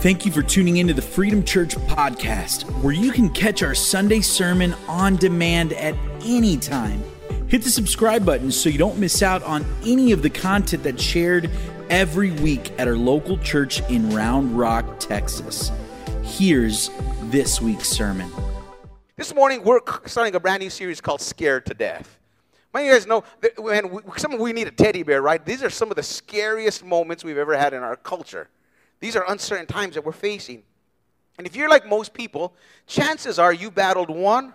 Thank you for tuning into the Freedom Church podcast, where you can catch our Sunday sermon on demand at any time. Hit the subscribe button so you don't miss out on any of the content that's shared every week at our local church in Round Rock, Texas. Here's this week's sermon. This morning, we're starting a brand new series called Scared to Death. Many of you guys know that when we, some we need a teddy bear, right? These are some of the scariest moments we've ever had in our culture. These are uncertain times that we're facing. And if you're like most people, chances are you battled one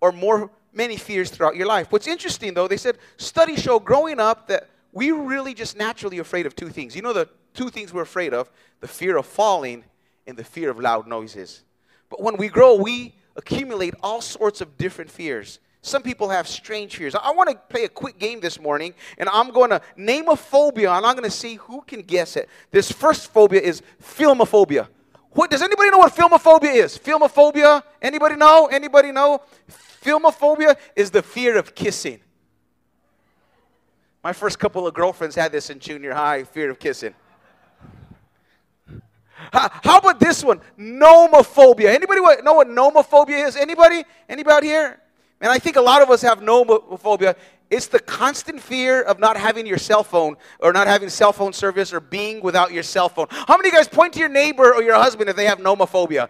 or more many fears throughout your life. What's interesting though, they said studies show growing up that we really just naturally afraid of two things. You know the two things we're afraid of? The fear of falling and the fear of loud noises. But when we grow, we accumulate all sorts of different fears. Some people have strange fears. I want to play a quick game this morning, and I'm going to name a phobia, and I'm going to see who can guess it. This first phobia is filmophobia. What does anybody know what filmophobia is? Filmophobia? Anybody know? Anybody know? Filmophobia is the fear of kissing. My first couple of girlfriends had this in junior high, fear of kissing. How about this one? Nomophobia. Anybody know what nomophobia is? Anybody? Anybody out here? And I think a lot of us have nomophobia. It's the constant fear of not having your cell phone or not having cell phone service or being without your cell phone. How many of you guys point to your neighbor or your husband if they have nomophobia?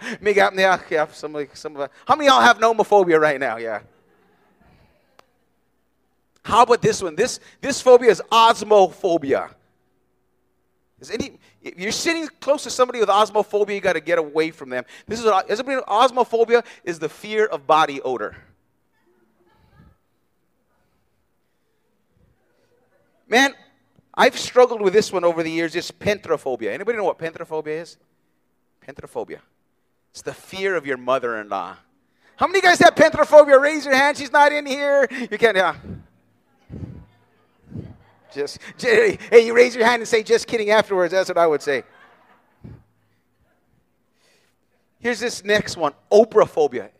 How many y'all have nomophobia right now? Yeah. How about this one? This, this phobia is osmophobia. Is any, if you're sitting close to somebody with osmophobia, you got to get away from them. This is, is osmophobia is the fear of body odor. Man, I've struggled with this one over the years. It's penthrophobia. Anybody know what penthrophobia is? Penthrophobia. It's the fear of your mother-in-law. How many guys have penthrophobia? Raise your hand. She's not in here. You can't. Yeah. Just, hey, you raise your hand and say, just kidding afterwards. That's what I would say. Here's this next one Oprah phobia.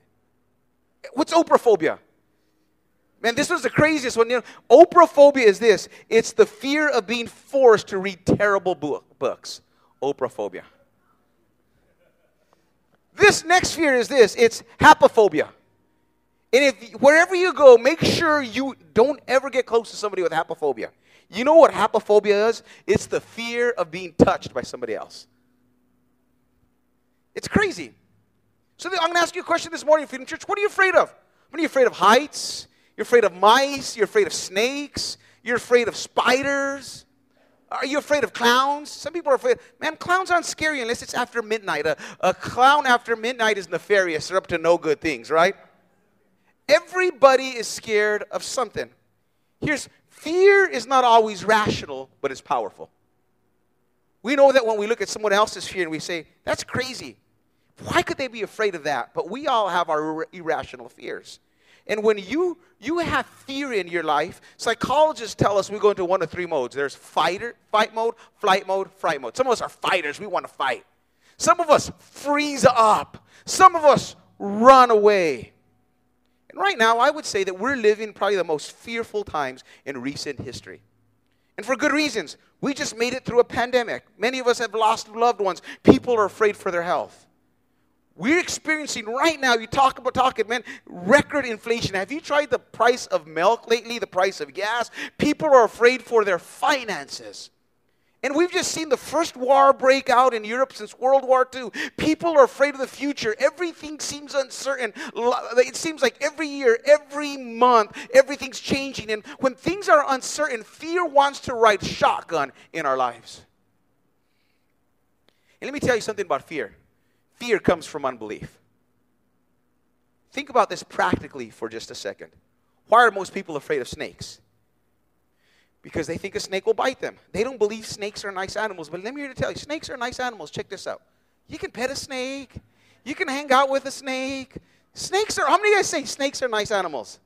What's Oprah phobia? Man, this was the craziest one. You know, Oprah phobia is this it's the fear of being forced to read terrible book, books. Oprah phobia. This next fear is this it's hapaphobia. And if wherever you go, make sure you don't ever get close to somebody with hapaphobia. You know what hapaphobia is? It's the fear of being touched by somebody else. It's crazy. So I'm going to ask you a question this morning, Freedom Church. What are you afraid of? What are you afraid of? Heights? You're afraid of mice? You're afraid of snakes? You're afraid of spiders? Are you afraid of clowns? Some people are afraid. Man, clowns aren't scary unless it's after midnight. A, a clown after midnight is nefarious. They're up to no good things, right? Everybody is scared of something. Here's fear is not always rational, but it's powerful. We know that when we look at someone else's fear and we say, that's crazy. Why could they be afraid of that? But we all have our irrational fears. And when you you have fear in your life, psychologists tell us we go into one of three modes. There's fighter, fight mode, flight mode, fright mode. Some of us are fighters, we want to fight. Some of us freeze up. Some of us run away. And right now, I would say that we're living probably the most fearful times in recent history. And for good reasons. We just made it through a pandemic. Many of us have lost loved ones. People are afraid for their health. We're experiencing right now, you talk about talking, man, record inflation. Have you tried the price of milk lately, the price of gas? People are afraid for their finances. And we've just seen the first war break out in Europe since World War II. People are afraid of the future. Everything seems uncertain. It seems like every year, every month, everything's changing. And when things are uncertain, fear wants to ride shotgun in our lives. And let me tell you something about fear fear comes from unbelief. Think about this practically for just a second. Why are most people afraid of snakes? Because they think a snake will bite them. They don't believe snakes are nice animals. But let me here to tell you, snakes are nice animals. Check this out. You can pet a snake. You can hang out with a snake. Snakes are, how many of you guys say snakes are nice animals?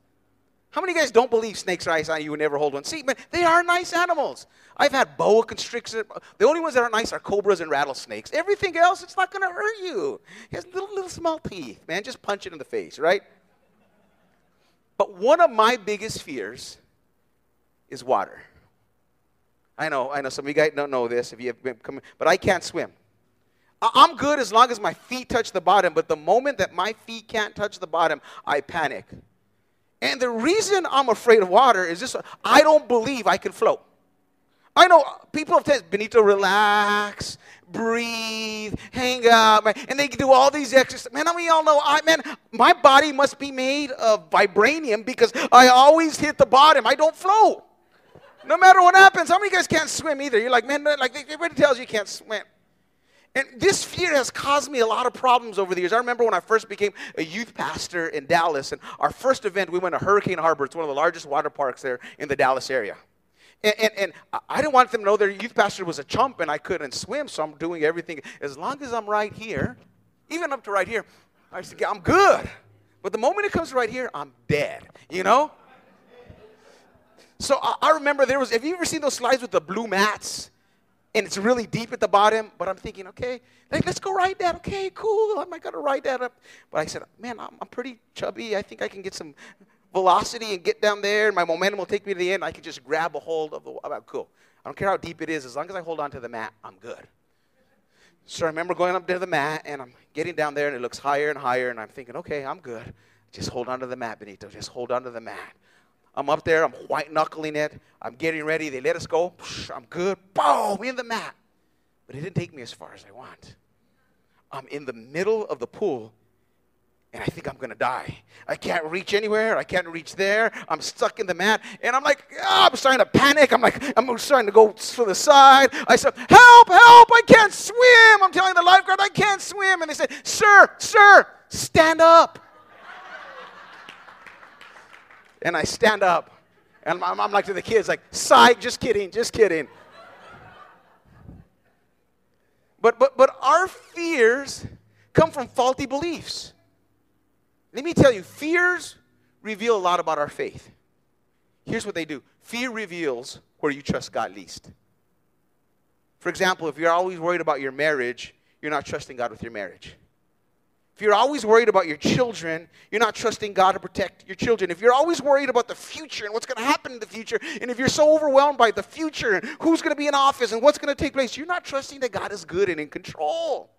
How many guys don't believe snakes are nice animals? You would never hold one. See, man, they are nice animals. I've had boa constrictors. The only ones that are nice are cobras and rattlesnakes. Everything else, it's not going to hurt you. It has little, little small teeth, man. Just punch it in the face, right? But one of my biggest fears is water. I know, I know some of you guys don't know this if you have been coming, but I can't swim. I'm good as long as my feet touch the bottom, but the moment that my feet can't touch the bottom, I panic. And the reason I'm afraid of water is this I don't believe I can float. I know people have said, Benito, relax, breathe, hang out, and they do all these exercises. Man, we all know, I man, my body must be made of vibranium because I always hit the bottom. I don't float. No matter what happens, how many guys can't swim either? You're like, man, like everybody tells you you can't swim. And this fear has caused me a lot of problems over the years. I remember when I first became a youth pastor in Dallas, and our first event, we went to Hurricane Harbor. It's one of the largest water parks there in the Dallas area. And, and, and, I didn't want them to know their youth pastor was a chump and I couldn't swim, so I'm doing everything. As long as I'm right here, even up to right here, I said, I'm good. But the moment it comes right here, I'm dead, you know? So I, I remember there was, have you ever seen those slides with the blue mats? And it's really deep at the bottom. But I'm thinking, okay, like, let's go ride that. Okay, cool. I'm not gonna ride that up. But I said, man, I'm, I'm, pretty chubby. I think I can get some velocity and get down there, and my momentum will take me to the end. I can just grab a hold of the. About cool. I don't care how deep it is. As long as I hold on to the mat, I'm good. So I remember going up to the mat, and I'm getting down there, and it looks higher and higher, and I'm thinking, okay, I'm good. Just hold on to the mat, Benito. Just hold on to the mat. I'm up there, I'm white knuckling it, I'm getting ready. They let us go. I'm good. Boom, in the mat. But it didn't take me as far as I want. I'm in the middle of the pool and I think I'm gonna die. I can't reach anywhere. I can't reach there. I'm stuck in the mat, and I'm like, oh, I'm starting to panic. I'm like, I'm starting to go to the side. I said, help, help! I can't swim. I'm telling the lifeguard I can't swim, and they said, sir, sir, stand up and I stand up. And I'm, I'm like to the kids, like, psych, just kidding, just kidding. But, but, but our fears come from faulty beliefs. Let me tell you, fears reveal a lot about our faith. Here's what they do fear reveals where you trust God least. For example, if you're always worried about your marriage, you're not trusting God with your marriage. If you're always worried about your children, you're not trusting God to protect your children. If you're always worried about the future and what's going to happen in the future, and if you're so overwhelmed by the future and who's going to be in office and what's going to take place, you're not trusting that God is good and in control.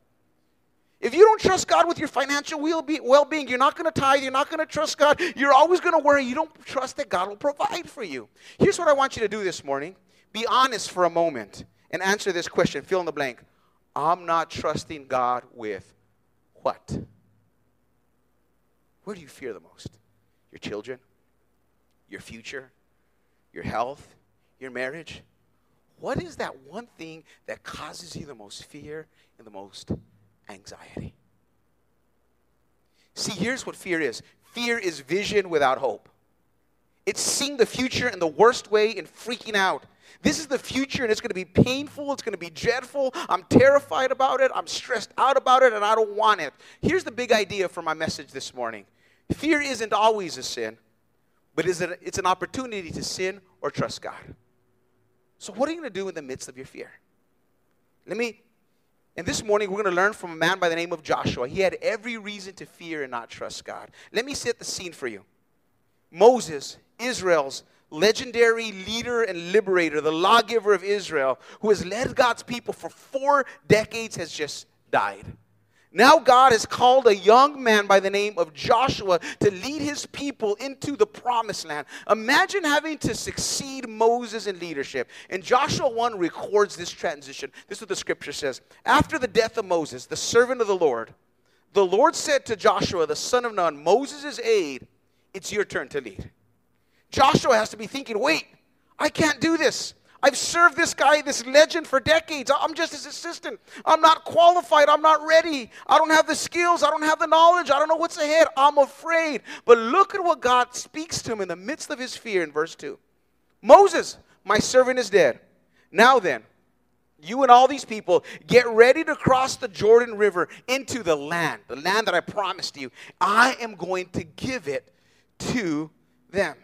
If you don't trust God with your financial well being, you're not going to tithe, you're not going to trust God, you're always going to worry, you don't trust that God will provide for you. Here's what I want you to do this morning be honest for a moment and answer this question fill in the blank. I'm not trusting God with what? Where do you fear the most? Your children? Your future? Your health? Your marriage? What is that one thing that causes you the most fear and the most anxiety? See, here's what fear is fear is vision without hope. It's seeing the future in the worst way and freaking out. This is the future and it's going to be painful. It's going to be dreadful. I'm terrified about it. I'm stressed out about it and I don't want it. Here's the big idea for my message this morning fear isn't always a sin, but it's an opportunity to sin or trust God. So, what are you going to do in the midst of your fear? Let me, and this morning we're going to learn from a man by the name of Joshua. He had every reason to fear and not trust God. Let me set the scene for you. Moses, Israel's legendary leader and liberator, the lawgiver of Israel, who has led God's people for four decades, has just died. Now, God has called a young man by the name of Joshua to lead his people into the promised land. Imagine having to succeed Moses in leadership. And Joshua 1 records this transition. This is what the scripture says. After the death of Moses, the servant of the Lord, the Lord said to Joshua, the son of Nun, Moses' aide, It's your turn to lead. Joshua has to be thinking, wait, I can't do this. I've served this guy, this legend, for decades. I'm just his assistant. I'm not qualified. I'm not ready. I don't have the skills. I don't have the knowledge. I don't know what's ahead. I'm afraid. But look at what God speaks to him in the midst of his fear in verse 2. Moses, my servant is dead. Now then, you and all these people get ready to cross the Jordan River into the land, the land that I promised you. I am going to give it to them.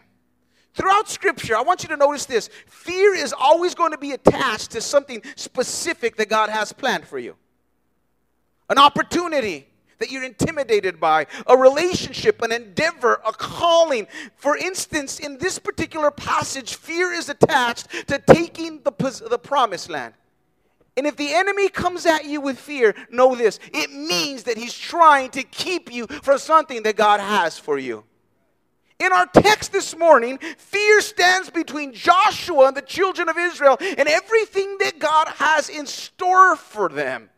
Throughout Scripture, I want you to notice this fear is always going to be attached to something specific that God has planned for you an opportunity that you're intimidated by, a relationship, an endeavor, a calling. For instance, in this particular passage, fear is attached to taking the, the promised land. And if the enemy comes at you with fear, know this it means that he's trying to keep you from something that God has for you. In our text this morning, fear stands between Joshua and the children of Israel and everything that God has in store for them.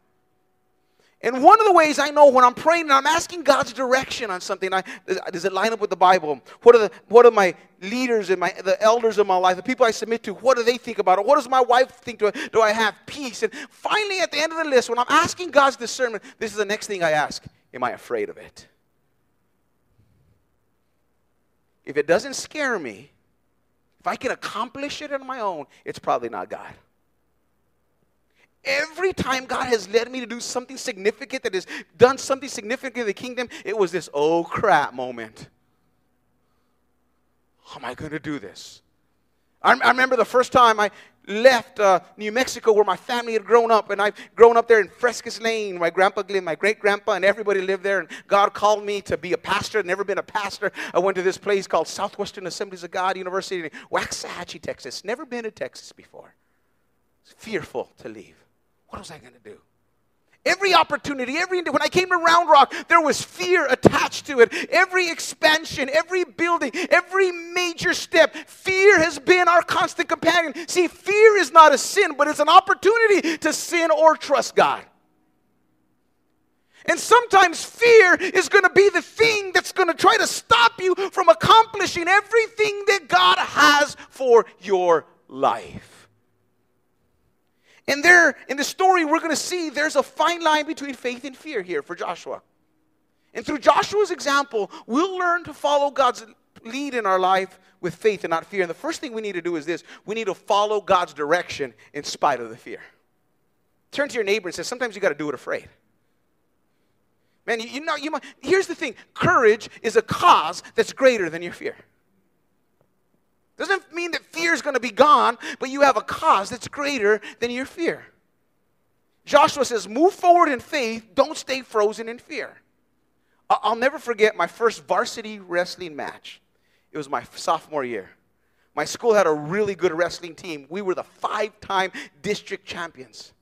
And one of the ways I know when I'm praying and I'm asking God's direction on something, I, does it line up with the Bible? What are, the, what are my leaders and my, the elders of my life, the people I submit to, what do they think about it? What does my wife think? Do I, do I have peace? And finally, at the end of the list, when I'm asking God's discernment, this is the next thing I ask Am I afraid of it? If it doesn't scare me, if I can accomplish it on my own, it's probably not God. Every time God has led me to do something significant that has done something significant in the kingdom, it was this oh crap moment. How am I going to do this? I, I, remember the first time I left uh, New Mexico where my family had grown up, and I've grown up there in Frescas Lane. My grandpa lived, my great grandpa, and everybody lived there. And God called me to be a pastor. I'd never been a pastor. I went to this place called Southwestern Assemblies of God University in Waxahachie, Texas. Never been to Texas before. fearful to leave. What was I going to do? Every opportunity, every when I came to Round Rock, there was fear attached to it. Every expansion, every building, every major step, fear has been our constant companion. See, fear is not a sin, but it's an opportunity to sin or trust God. And sometimes fear is going to be the thing that's going to try to stop you from accomplishing everything that God has for your life. And there, in the story, we're going to see there's a fine line between faith and fear here for Joshua. And through Joshua's example, we'll learn to follow God's lead in our life with faith and not fear. And the first thing we need to do is this we need to follow God's direction in spite of the fear. Turn to your neighbor and say, Sometimes you got to do it afraid. Man, you, you know, you might, here's the thing courage is a cause that's greater than your fear. Doesn't mean that fear is going to be gone, but you have a cause that's greater than your fear. Joshua says, Move forward in faith, don't stay frozen in fear. I'll never forget my first varsity wrestling match. It was my sophomore year. My school had a really good wrestling team. We were the five time district champions.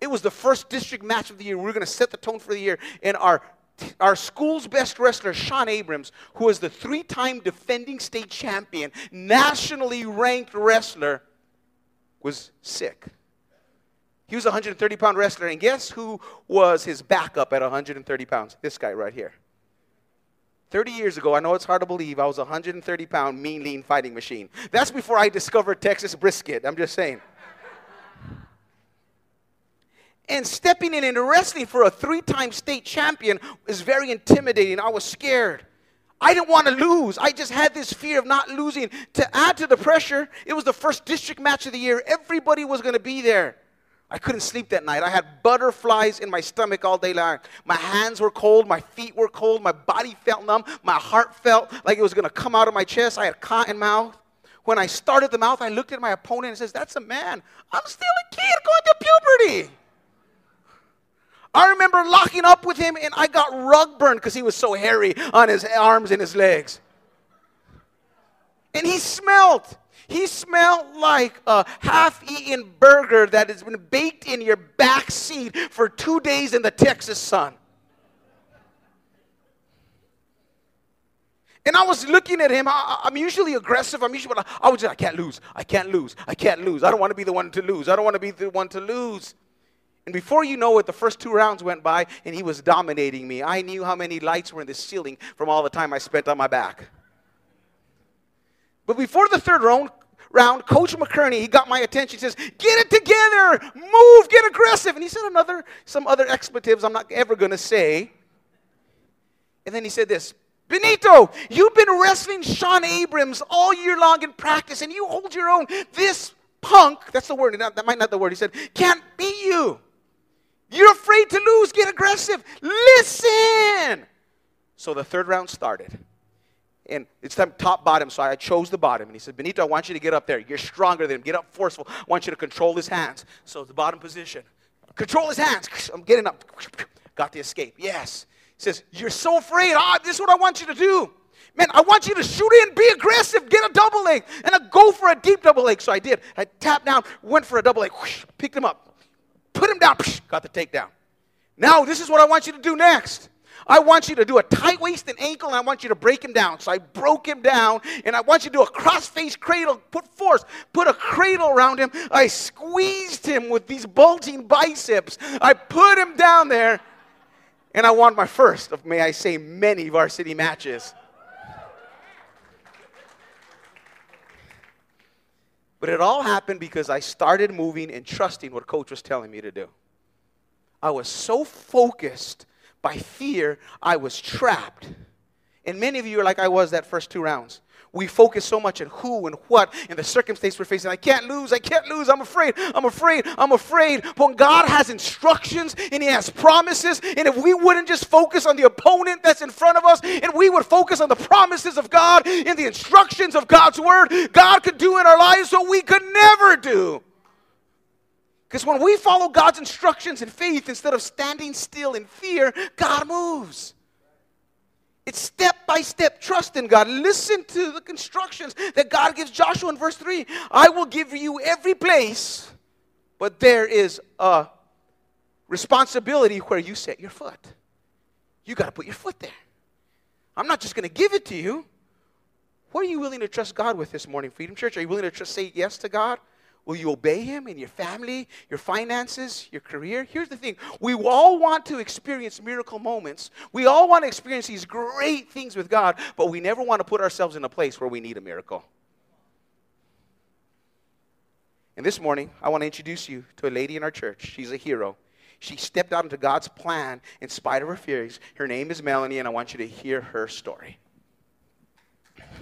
It was the first district match of the year. We were going to set the tone for the year. And our our school's best wrestler, Sean Abrams, who is the three time defending state champion, nationally ranked wrestler, was sick. He was a 130 pound wrestler, and guess who was his backup at 130 pounds? This guy right here. 30 years ago, I know it's hard to believe, I was a 130 pound, mean, lean fighting machine. That's before I discovered Texas brisket. I'm just saying. And stepping in and wrestling for a three time state champion is very intimidating. I was scared. I didn't want to lose. I just had this fear of not losing. To add to the pressure, it was the first district match of the year. Everybody was going to be there. I couldn't sleep that night. I had butterflies in my stomach all day long. My hands were cold. My feet were cold. My body felt numb. My heart felt like it was going to come out of my chest. I had a cotton mouth. When I started the mouth, I looked at my opponent and says, That's a man. I'm still a kid going through puberty. I remember locking up with him and I got rug burned because he was so hairy on his arms and his legs. And he smelled. He smelled like a half eaten burger that has been baked in your back seat for two days in the Texas sun. And I was looking at him. I, am usually aggressive. I'm usually, I was just, I can't lose. I can't lose. I can't lose. I don't want to be the one to lose. I don't want to be the one to lose. And before you know it, the first two rounds went by and he was dominating me. I knew how many lights were in the ceiling from all the time I spent on my back. But before the third round, round, Coach McCurney, he got my attention. He says, Get it together, move, get aggressive. And he said another, some other expletives I'm not ever going to say. And then he said this Benito, you've been wrestling Sean Abrams all year long in practice, and you hold your own. This punk, that's the word, that might not the word, he said, can't beat you. You're afraid to lose. Get aggressive. Listen. So the third round started. And it's time top bottom, so I chose the bottom. And he said, Benito, I want you to get up there. You're stronger than him. Get up forceful. I want you to control his hands. So the bottom position. Control his hands. I'm getting up. Got the escape. Yes. He says, You're so afraid. Ah, this is what I want you to do. Man, I want you to shoot in, be aggressive, get a double leg, and go for a deep double leg. So I did. I tapped down, went for a double leg, whoosh, picked him up put him down. Psh, got the takedown. Now, this is what I want you to do next. I want you to do a tight waist and ankle, and I want you to break him down. So I broke him down, and I want you to do a cross face cradle. Put force, put a cradle around him. I squeezed him with these bulging biceps. I put him down there, and I won my first of, may I say, many varsity matches. But it all happened because I started moving and trusting what coach was telling me to do. I was so focused by fear, I was trapped. And many of you are like I was that first two rounds. We focus so much on who and what and the circumstance we're facing. I can't lose. I can't lose. I'm afraid. I'm afraid. I'm afraid. But when God has instructions and He has promises, and if we wouldn't just focus on the opponent that's in front of us, and we would focus on the promises of God and the instructions of God's Word, God could do in our lives what we could never do. Because when we follow God's instructions in faith instead of standing still in fear, God moves. It's step by step trust in God. Listen to the constructions that God gives Joshua in verse 3. I will give you every place, but there is a responsibility where you set your foot. You got to put your foot there. I'm not just going to give it to you. What are you willing to trust God with this morning, Freedom Church? Are you willing to trust, say yes to God? Will you obey Him in your family, your finances, your career? Here's the thing we all want to experience miracle moments. We all want to experience these great things with God, but we never want to put ourselves in a place where we need a miracle. And this morning, I want to introduce you to a lady in our church. She's a hero. She stepped out into God's plan in spite of her fears. Her name is Melanie, and I want you to hear her story.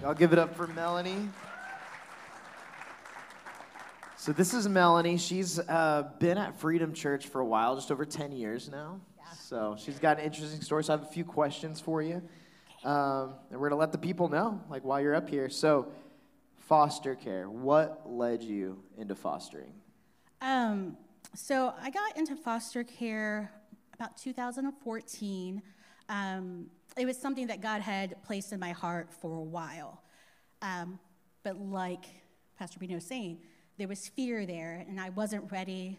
Y'all give it up for Melanie. So this is Melanie. She's uh, been at Freedom Church for a while, just over 10 years now. Yeah. So she's got an interesting story. So I have a few questions for you. Um, and we're going to let the people know, like, while you're up here. So, foster care. What led you into fostering? Um, so I got into foster care about 2014. Um, it was something that God had placed in my heart for a while. Um, but like Pastor Bino was saying, there was fear there, and I wasn't ready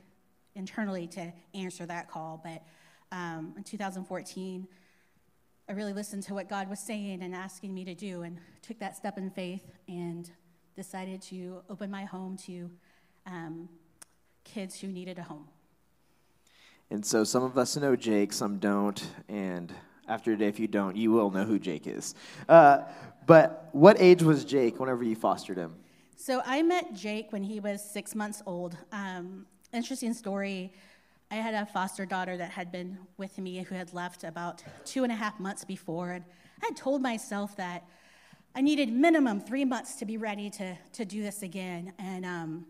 internally to answer that call. But um, in 2014, I really listened to what God was saying and asking me to do, and took that step in faith and decided to open my home to um, kids who needed a home. And so some of us know Jake, some don't, and after today, if you don't, you will know who Jake is. Uh, but what age was Jake whenever you fostered him? So I met Jake when he was six months old. Um, interesting story. I had a foster daughter that had been with me who had left about two and a half months before. And I had told myself that I needed minimum three months to be ready to, to do this again. And um,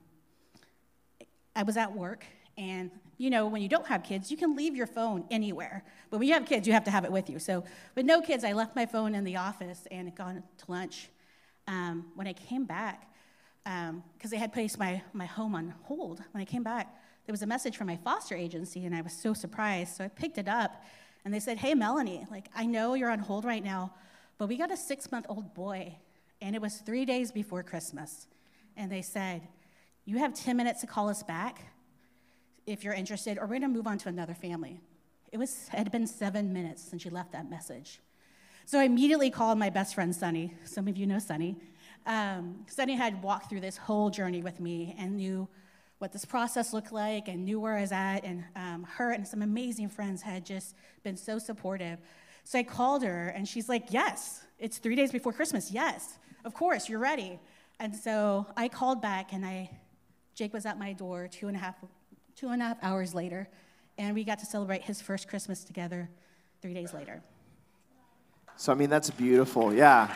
I was at work. And, you know, when you don't have kids, you can leave your phone anywhere. But when you have kids, you have to have it with you. So with no kids, I left my phone in the office and gone to lunch. Um, when I came back, because um, they had placed my, my home on hold. When I came back, there was a message from my foster agency, and I was so surprised. So I picked it up, and they said, Hey, Melanie, like, I know you're on hold right now, but we got a six month old boy, and it was three days before Christmas. And they said, You have 10 minutes to call us back if you're interested, or we're gonna move on to another family. It was, it had been seven minutes since she left that message. So I immediately called my best friend, Sunny. Some of you know Sunny. Um, Sunny had walked through this whole journey with me and knew what this process looked like and knew where I was at. And um, her and some amazing friends had just been so supportive. So I called her and she's like, Yes, it's three days before Christmas. Yes, of course, you're ready. And so I called back and I, Jake was at my door two and a half, two and a half hours later. And we got to celebrate his first Christmas together three days later. So, I mean, that's beautiful. Yeah.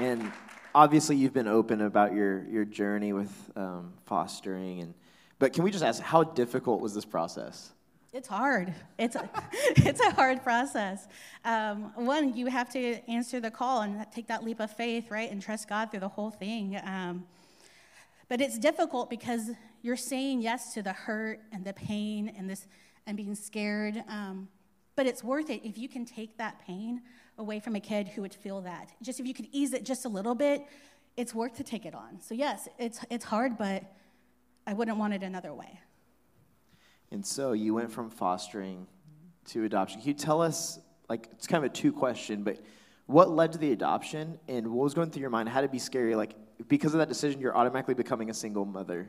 And obviously, you've been open about your, your journey with um, fostering. And, but can we just ask, how difficult was this process? It's hard. It's a, it's a hard process. Um, one, you have to answer the call and take that leap of faith, right, and trust God through the whole thing. Um, but it's difficult because you're saying yes to the hurt and the pain and this and being scared. Um, but it's worth it if you can take that pain away from a kid who would feel that. Just if you could ease it just a little bit, it's worth to take it on. So yes, it's it's hard, but I wouldn't want it another way. And so you went from fostering to adoption. Can you tell us, like, it's kind of a two question, but what led to the adoption and what was going through your mind? How did it be scary? Like, because of that decision, you're automatically becoming a single mother.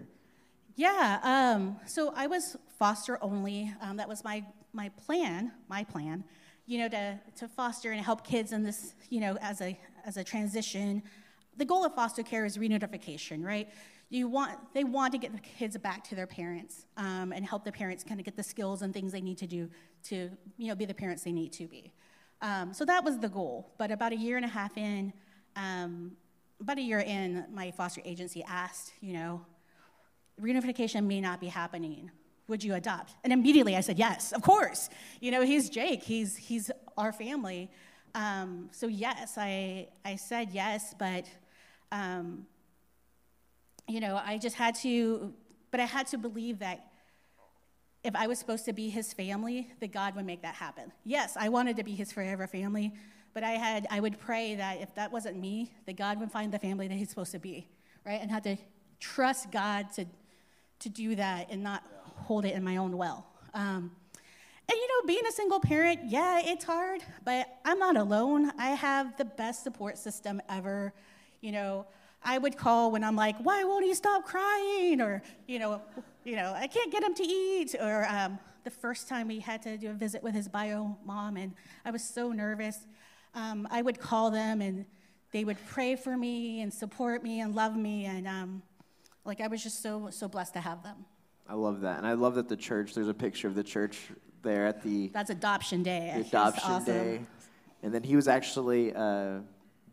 Yeah, um, so I was foster only. Um, that was my, my plan, my plan, you know, to, to foster and help kids in this, you know, as a, as a transition. The goal of foster care is reunification, right? You want, they want to get the kids back to their parents um, and help the parents kind of get the skills and things they need to do to, you know, be the parents they need to be. Um, so that was the goal. But about a year and a half in, um, about a year in, my foster agency asked, you know, reunification may not be happening. Would you adopt? And immediately I said, yes, of course. You know, he's Jake, he's, he's our family. Um, so, yes, I, I said yes, but, um, you know, I just had to, but I had to believe that if I was supposed to be his family, that God would make that happen. Yes, I wanted to be his forever family, but I had I would pray that if that wasn't me, that God would find the family that he's supposed to be, right? And had to trust God to to do that and not hold it in my own well. Um, and you know, being a single parent, yeah, it's hard, but I'm not alone. I have the best support system ever. You know, I would call when I'm like, why won't he stop crying? Or, you know, you know, I can't get him to eat. Or um, the first time we had to do a visit with his bio mom, and I was so nervous. Um, I would call them, and they would pray for me and support me and love me, and um, like I was just so so blessed to have them. I love that, and I love that the church. There's a picture of the church there at the. That's adoption day. The adoption awesome. day, and then he was actually. Uh,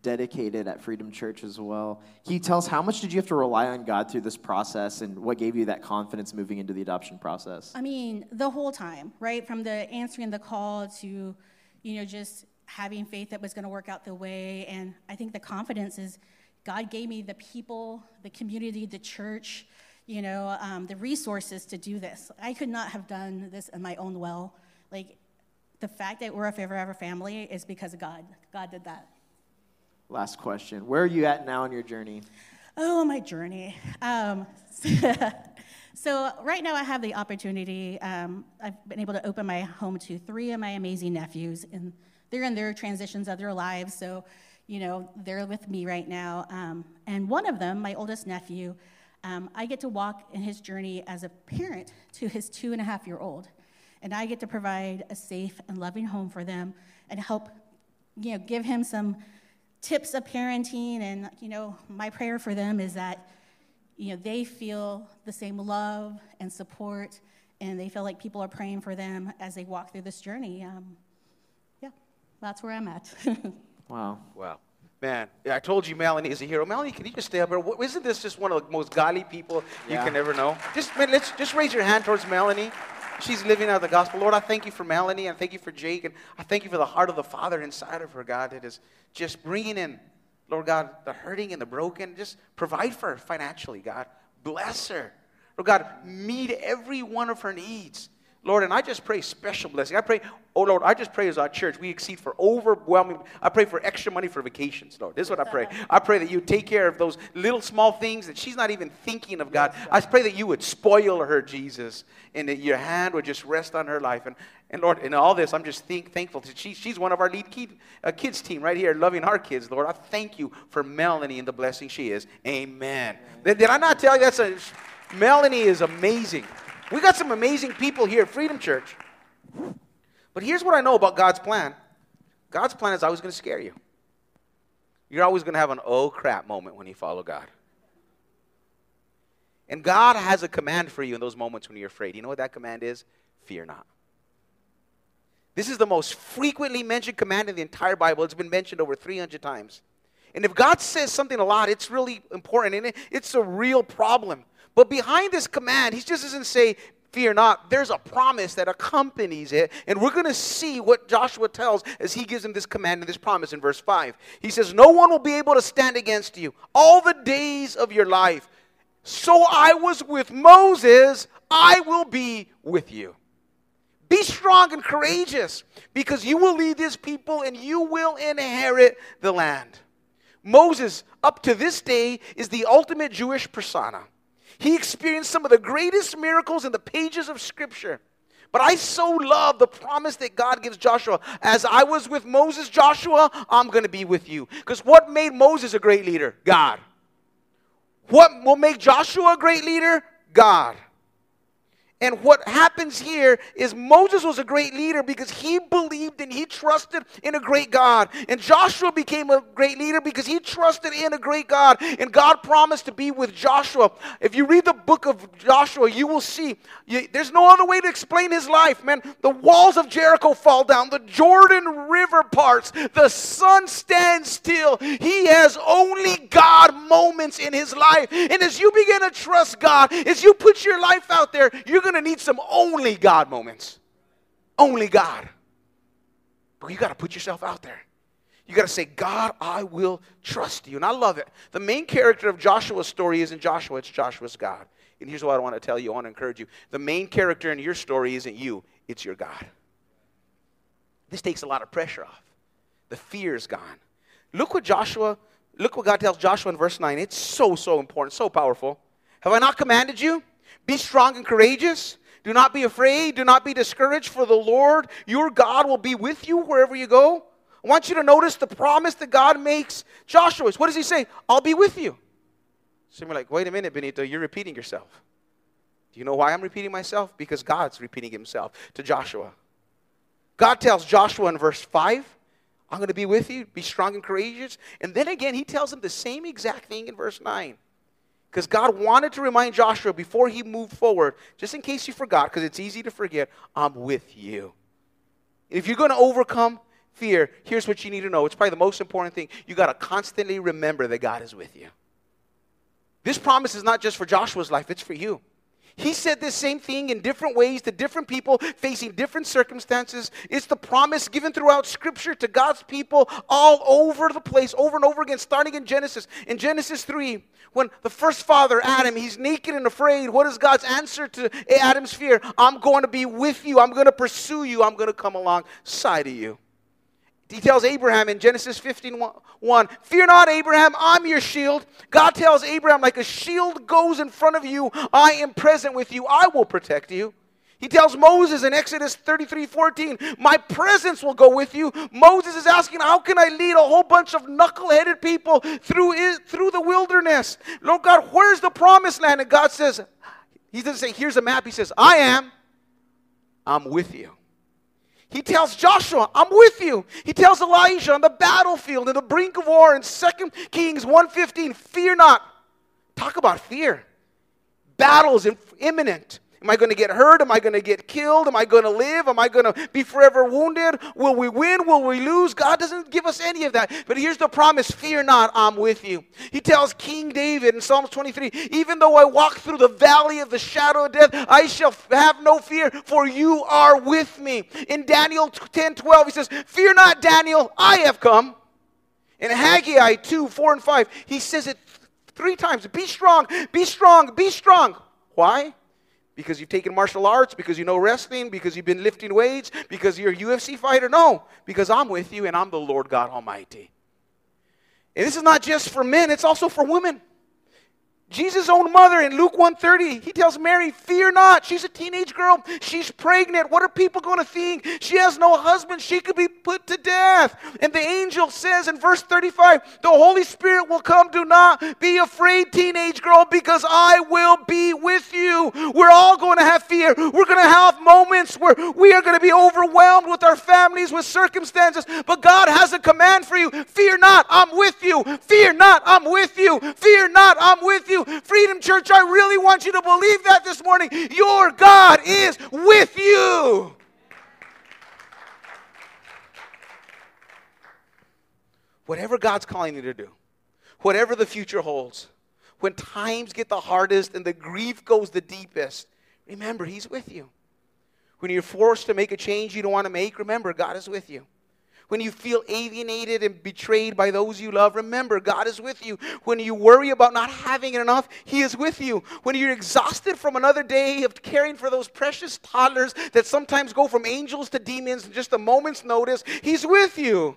dedicated at Freedom Church as well. Can you tell us how much did you have to rely on God through this process and what gave you that confidence moving into the adoption process? I mean, the whole time, right? From the answering the call to, you know, just having faith that was going to work out the way. And I think the confidence is God gave me the people, the community, the church, you know, um, the resources to do this. I could not have done this in my own well. Like, the fact that we're a forever family is because of God. God did that. Last question. Where are you at now in your journey? Oh, my journey. Um, so, right now, I have the opportunity. Um, I've been able to open my home to three of my amazing nephews, and they're in their transitions of their lives. So, you know, they're with me right now. Um, and one of them, my oldest nephew, um, I get to walk in his journey as a parent to his two and a half year old. And I get to provide a safe and loving home for them and help, you know, give him some tips of parenting. And you know my prayer for them is that you know they feel the same love and support and they feel like people are praying for them as they walk through this journey. Um, yeah that's where i'm at. Wow. Wow man i told you melanie is a hero melanie can you just stay up here isn't this just one of the most godly people yeah. you can ever know just man, let's just raise your hand towards melanie She's living out the gospel. Lord, I thank you for Melanie and thank you for Jake and I thank you for the heart of the Father inside of her, God, that is just bringing in, Lord God, the hurting and the broken. Just provide for her financially, God. Bless her. Lord God, meet every one of her needs. Lord, and I just pray special blessing. I pray, oh Lord, I just pray as our church, we exceed for overwhelming. I pray for extra money for vacations, Lord. This is what I pray. I pray that you take care of those little small things that she's not even thinking of, God. I pray that you would spoil her, Jesus, and that your hand would just rest on her life. And, and Lord, in all this, I'm just think, thankful. To, she, she's one of our lead key, uh, kids team right here, loving our kids, Lord. I thank you for Melanie and the blessing she is. Amen. Did, did I not tell you that's a, Melanie is amazing. We got some amazing people here at Freedom Church. But here's what I know about God's plan God's plan is always going to scare you. You're always going to have an oh crap moment when you follow God. And God has a command for you in those moments when you're afraid. You know what that command is? Fear not. This is the most frequently mentioned command in the entire Bible. It's been mentioned over 300 times. And if God says something a lot, it's really important and it's a real problem. But behind this command, he just doesn't say, Fear not. There's a promise that accompanies it. And we're going to see what Joshua tells as he gives him this command and this promise in verse 5. He says, No one will be able to stand against you all the days of your life. So I was with Moses, I will be with you. Be strong and courageous because you will lead this people and you will inherit the land. Moses, up to this day, is the ultimate Jewish persona. He experienced some of the greatest miracles in the pages of Scripture. But I so love the promise that God gives Joshua. As I was with Moses, Joshua, I'm going to be with you. Because what made Moses a great leader? God. What will make Joshua a great leader? God. And what happens here is Moses was a great leader because he believed and he trusted in a great God. And Joshua became a great leader because he trusted in a great God. And God promised to be with Joshua. If you read the book of Joshua, you will see you, there's no other way to explain his life, man. The walls of Jericho fall down, the Jordan River parts, the sun stands still. He has only God moments in his life. And as you begin to trust God, as you put your life out there, you're going to need some only God moments. Only God. But you got to put yourself out there. You got to say, God, I will trust you. And I love it. The main character of Joshua's story isn't Joshua, it's Joshua's God. And here's what I want to tell you I want to encourage you. The main character in your story isn't you, it's your God. This takes a lot of pressure off. The fear is gone. Look what Joshua, look what God tells Joshua in verse 9. It's so, so important, so powerful. Have I not commanded you? Be strong and courageous. Do not be afraid. Do not be discouraged, for the Lord your God will be with you wherever you go. I want you to notice the promise that God makes Joshua. What does he say? I'll be with you. So you're like, wait a minute, Benito, you're repeating yourself. Do you know why I'm repeating myself? Because God's repeating himself to Joshua. God tells Joshua in verse 5, I'm going to be with you, be strong and courageous. And then again, he tells him the same exact thing in verse 9. Because God wanted to remind Joshua before he moved forward, just in case you forgot, because it's easy to forget, I'm with you. If you're going to overcome fear, here's what you need to know. It's probably the most important thing. You got to constantly remember that God is with you. This promise is not just for Joshua's life, it's for you. He said the same thing in different ways to different people facing different circumstances. It's the promise given throughout Scripture to God's people all over the place, over and over again, starting in Genesis. In Genesis 3, when the first father, Adam, he's naked and afraid, what is God's answer to Adam's fear? I'm going to be with you. I'm going to pursue you. I'm going to come alongside of you. He tells Abraham in Genesis 15 1, Fear not, Abraham, I'm your shield. God tells Abraham, like a shield goes in front of you, I am present with you, I will protect you. He tells Moses in Exodus 33 14, My presence will go with you. Moses is asking, How can I lead a whole bunch of knuckle-headed people through, it, through the wilderness? Lord God, where's the promised land? And God says, He doesn't say, Here's a map. He says, I am. I'm with you. He tells Joshua, I'm with you. He tells Elijah on the battlefield, in the brink of war, in 2 Kings 1.15, fear not. Talk about fear. Battles imminent. Am I going to get hurt? Am I going to get killed? Am I going to live? Am I going to be forever wounded? Will we win? Will we lose? God doesn't give us any of that. But here's the promise Fear not, I'm with you. He tells King David in Psalms 23 Even though I walk through the valley of the shadow of death, I shall have no fear, for you are with me. In Daniel 10 12, he says, Fear not, Daniel, I have come. In Haggai 2 4 and 5, he says it three times Be strong, be strong, be strong. Why? Because you've taken martial arts, because you know wrestling, because you've been lifting weights, because you're a UFC fighter. No, because I'm with you and I'm the Lord God Almighty. And this is not just for men, it's also for women. Jesus' own mother in Luke 130, he tells Mary, Fear not. She's a teenage girl. She's pregnant. What are people going to think? She has no husband. She could be put to death. And the angel says in verse 35, The Holy Spirit will come. Do not be afraid, teenage girl, because I will be with you. We're all going to have fear. We're going to have moments where we are going to be overwhelmed with our families, with circumstances. But God has a command for you Fear not. I'm with you. Fear not. I'm with you. Fear not. I'm with you you. Freedom Church, I really want you to believe that this morning. Your God is with you. Whatever God's calling you to do, whatever the future holds, when times get the hardest and the grief goes the deepest, remember, He's with you. When you're forced to make a change you don't want to make, remember, God is with you. When you feel alienated and betrayed by those you love, remember God is with you. When you worry about not having enough, He is with you. When you're exhausted from another day of caring for those precious toddlers that sometimes go from angels to demons in just a moment's notice, He's with you.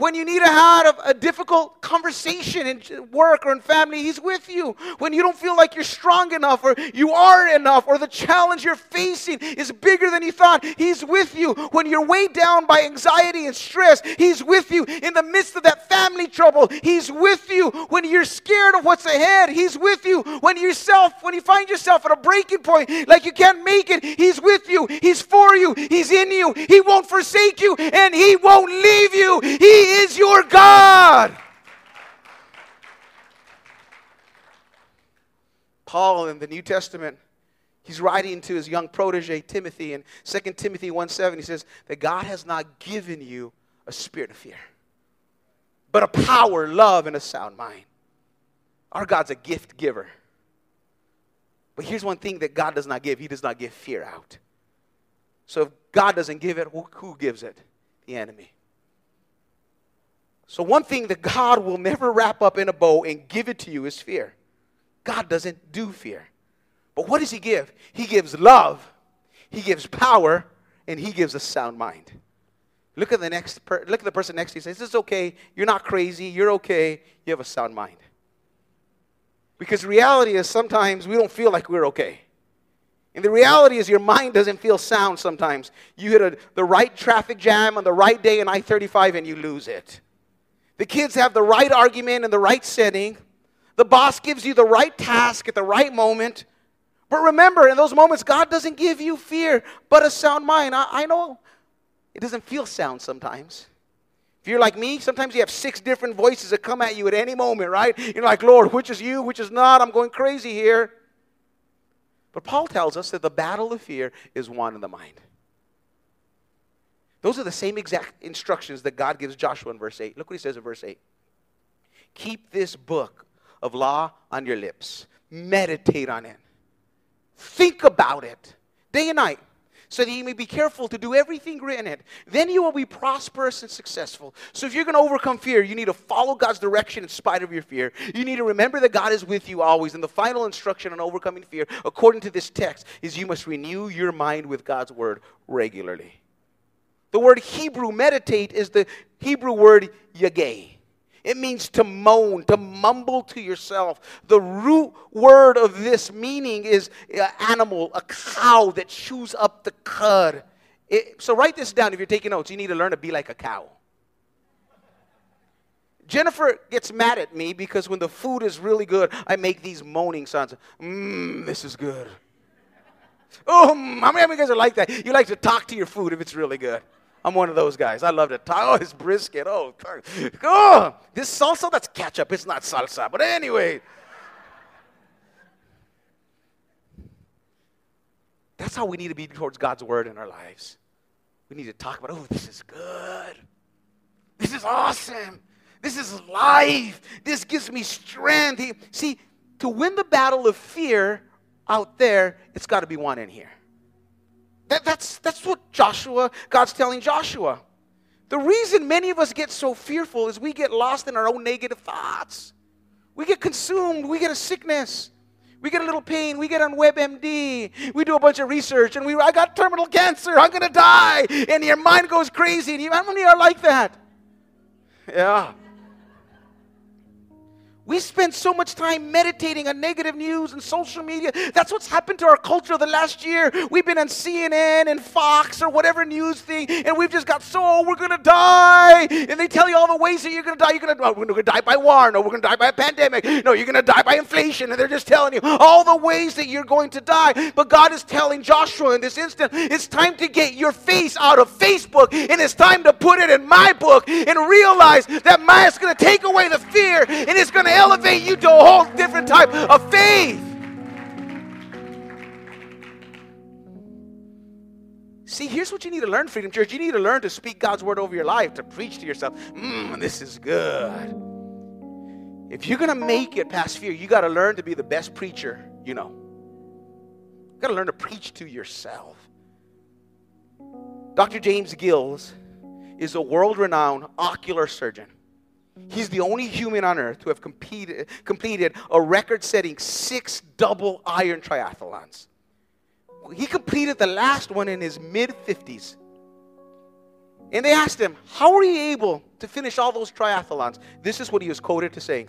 When you need to have a, difficult conversation in work or in family, He's with you. When you don't feel like you're strong enough or you aren't enough or the challenge you're facing is bigger than you thought, He's with you. When you're weighed down by anxiety and stress, He's with you. In the midst of that family trouble, He's with you. When you're scared of what's ahead, He's with you. When yourself, when you find yourself at a breaking point, like you can't make it, He's with you. He's for you. He's in you. He won't forsake you and He won't leave you. He is your God. Paul in the New Testament, he's writing to his young protege Timothy in 2 Timothy 1 7. He says that God has not given you a spirit of fear, but a power, love, and a sound mind. Our God's a gift giver. But here's one thing that God does not give He does not give fear out. So if God doesn't give it, who gives it? The enemy. So, one thing that God will never wrap up in a bow and give it to you is fear. God doesn't do fear. But what does He give? He gives love, He gives power, and He gives a sound mind. Look at the next per- look at the person next to you. Says, "This is okay. You're not crazy. You're okay. You have a sound mind." Because reality is sometimes we don't feel like we're okay. And the reality is, your mind doesn't feel sound sometimes. You hit a, the right traffic jam on the right day in I 35 and you lose it. The kids have the right argument in the right setting. The boss gives you the right task at the right moment. But remember, in those moments, God doesn't give you fear, but a sound mind. I, I know it doesn't feel sound sometimes. If you're like me, sometimes you have six different voices that come at you at any moment, right? You're like, Lord, which is you, which is not? I'm going crazy here. But Paul tells us that the battle of fear is one in the mind. Those are the same exact instructions that God gives Joshua in verse 8. Look what he says in verse 8. Keep this book of law on your lips, meditate on it, think about it day and night so that you may be careful to do everything written in it. Then you will be prosperous and successful. So if you're going to overcome fear, you need to follow God's direction in spite of your fear. You need to remember that God is with you always. And the final instruction on overcoming fear, according to this text, is you must renew your mind with God's word regularly. The word Hebrew meditate is the Hebrew word yagay. It means to moan, to mumble to yourself. The root word of this meaning is an animal, a cow that chews up the cud. It, so write this down if you're taking notes. You need to learn to be like a cow. Jennifer gets mad at me because when the food is really good, I make these moaning sounds. Mmm, this is good. Oh, how many of you guys are like that? You like to talk to your food if it's really good. I'm one of those guys. I love to talk. Oh, his brisket. Oh, oh, this salsa, that's ketchup. It's not salsa. But anyway. That's how we need to be towards God's word in our lives. We need to talk about, oh, this is good. This is awesome. This is life. This gives me strength. See, to win the battle of fear out there, it's got to be won in here. That, that's, that's what Joshua, God's telling Joshua. The reason many of us get so fearful is we get lost in our own negative thoughts. We get consumed, we get a sickness. We get a little pain. We get on WebMD. We do a bunch of research, and we I got terminal cancer. I'm gonna die, and your mind goes crazy. And you, how many are like that? Yeah. We spend so much time meditating on negative news and social media. That's what's happened to our culture the last year. We've been on CNN and Fox or whatever news thing, and we've just got so, oh, we're going to die. And they tell you all the ways that you're going to die. You're to oh, we're to die by war. No, we're going to die by a pandemic. No, you're going to die by inflation. And they're just telling you all the ways that you're going to die. But God is telling Joshua in this instant, it's time to get your face out of Facebook, and it's time to put it in my book and realize that going to take away the fear, and it's to elevate you to a whole different type of faith. See, here's what you need to learn, Freedom Church. You need to learn to speak God's word over your life, to preach to yourself. Mmm, this is good. If you're going to make it past fear, you got to learn to be the best preacher you know. You got to learn to preach to yourself. Dr. James Gills is a world renowned ocular surgeon. He's the only human on earth to have competed, completed a record setting six double iron triathlons. He completed the last one in his mid 50s. And they asked him, How were you able to finish all those triathlons? This is what he was quoted to saying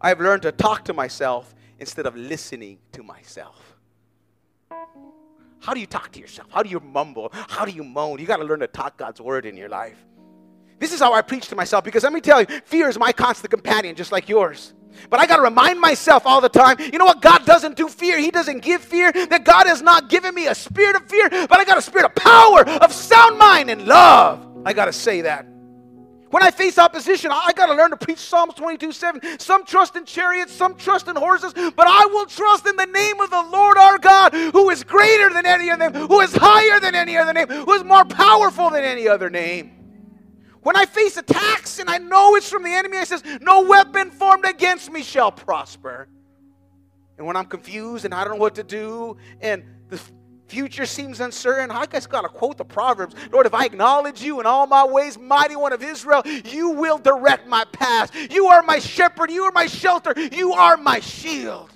I have learned to talk to myself instead of listening to myself. How do you talk to yourself? How do you mumble? How do you moan? You got to learn to talk God's word in your life. This is how I preach to myself because let me tell you, fear is my constant companion, just like yours. But I got to remind myself all the time you know what? God doesn't do fear. He doesn't give fear. That God has not given me a spirit of fear, but I got a spirit of power, of sound mind, and love. I got to say that. When I face opposition, I got to learn to preach Psalms 22 7. Some trust in chariots, some trust in horses, but I will trust in the name of the Lord our God, who is greater than any other name, who is higher than any other name, who is more powerful than any other name. When I face attacks and I know it's from the enemy, I says, "No weapon formed against me shall prosper." And when I'm confused and I don't know what to do, and the future seems uncertain, I just got to quote the Proverbs Lord, if I acknowledge you in all my ways, mighty one of Israel, you will direct my path. You are my shepherd. You are my shelter. You are my shield.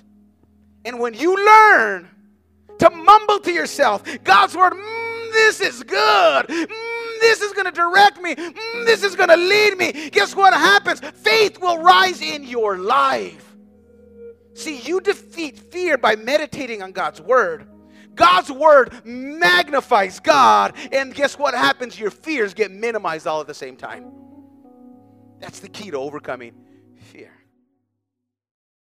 And when you learn to mumble to yourself, God's word, mm, this is good. Mm, this is going to direct me. Mm, this is going to lead me. Guess what happens? Faith will rise in your life. See, you defeat fear by meditating on God's word. God's word magnifies God, and guess what happens? Your fears get minimized all at the same time. That's the key to overcoming.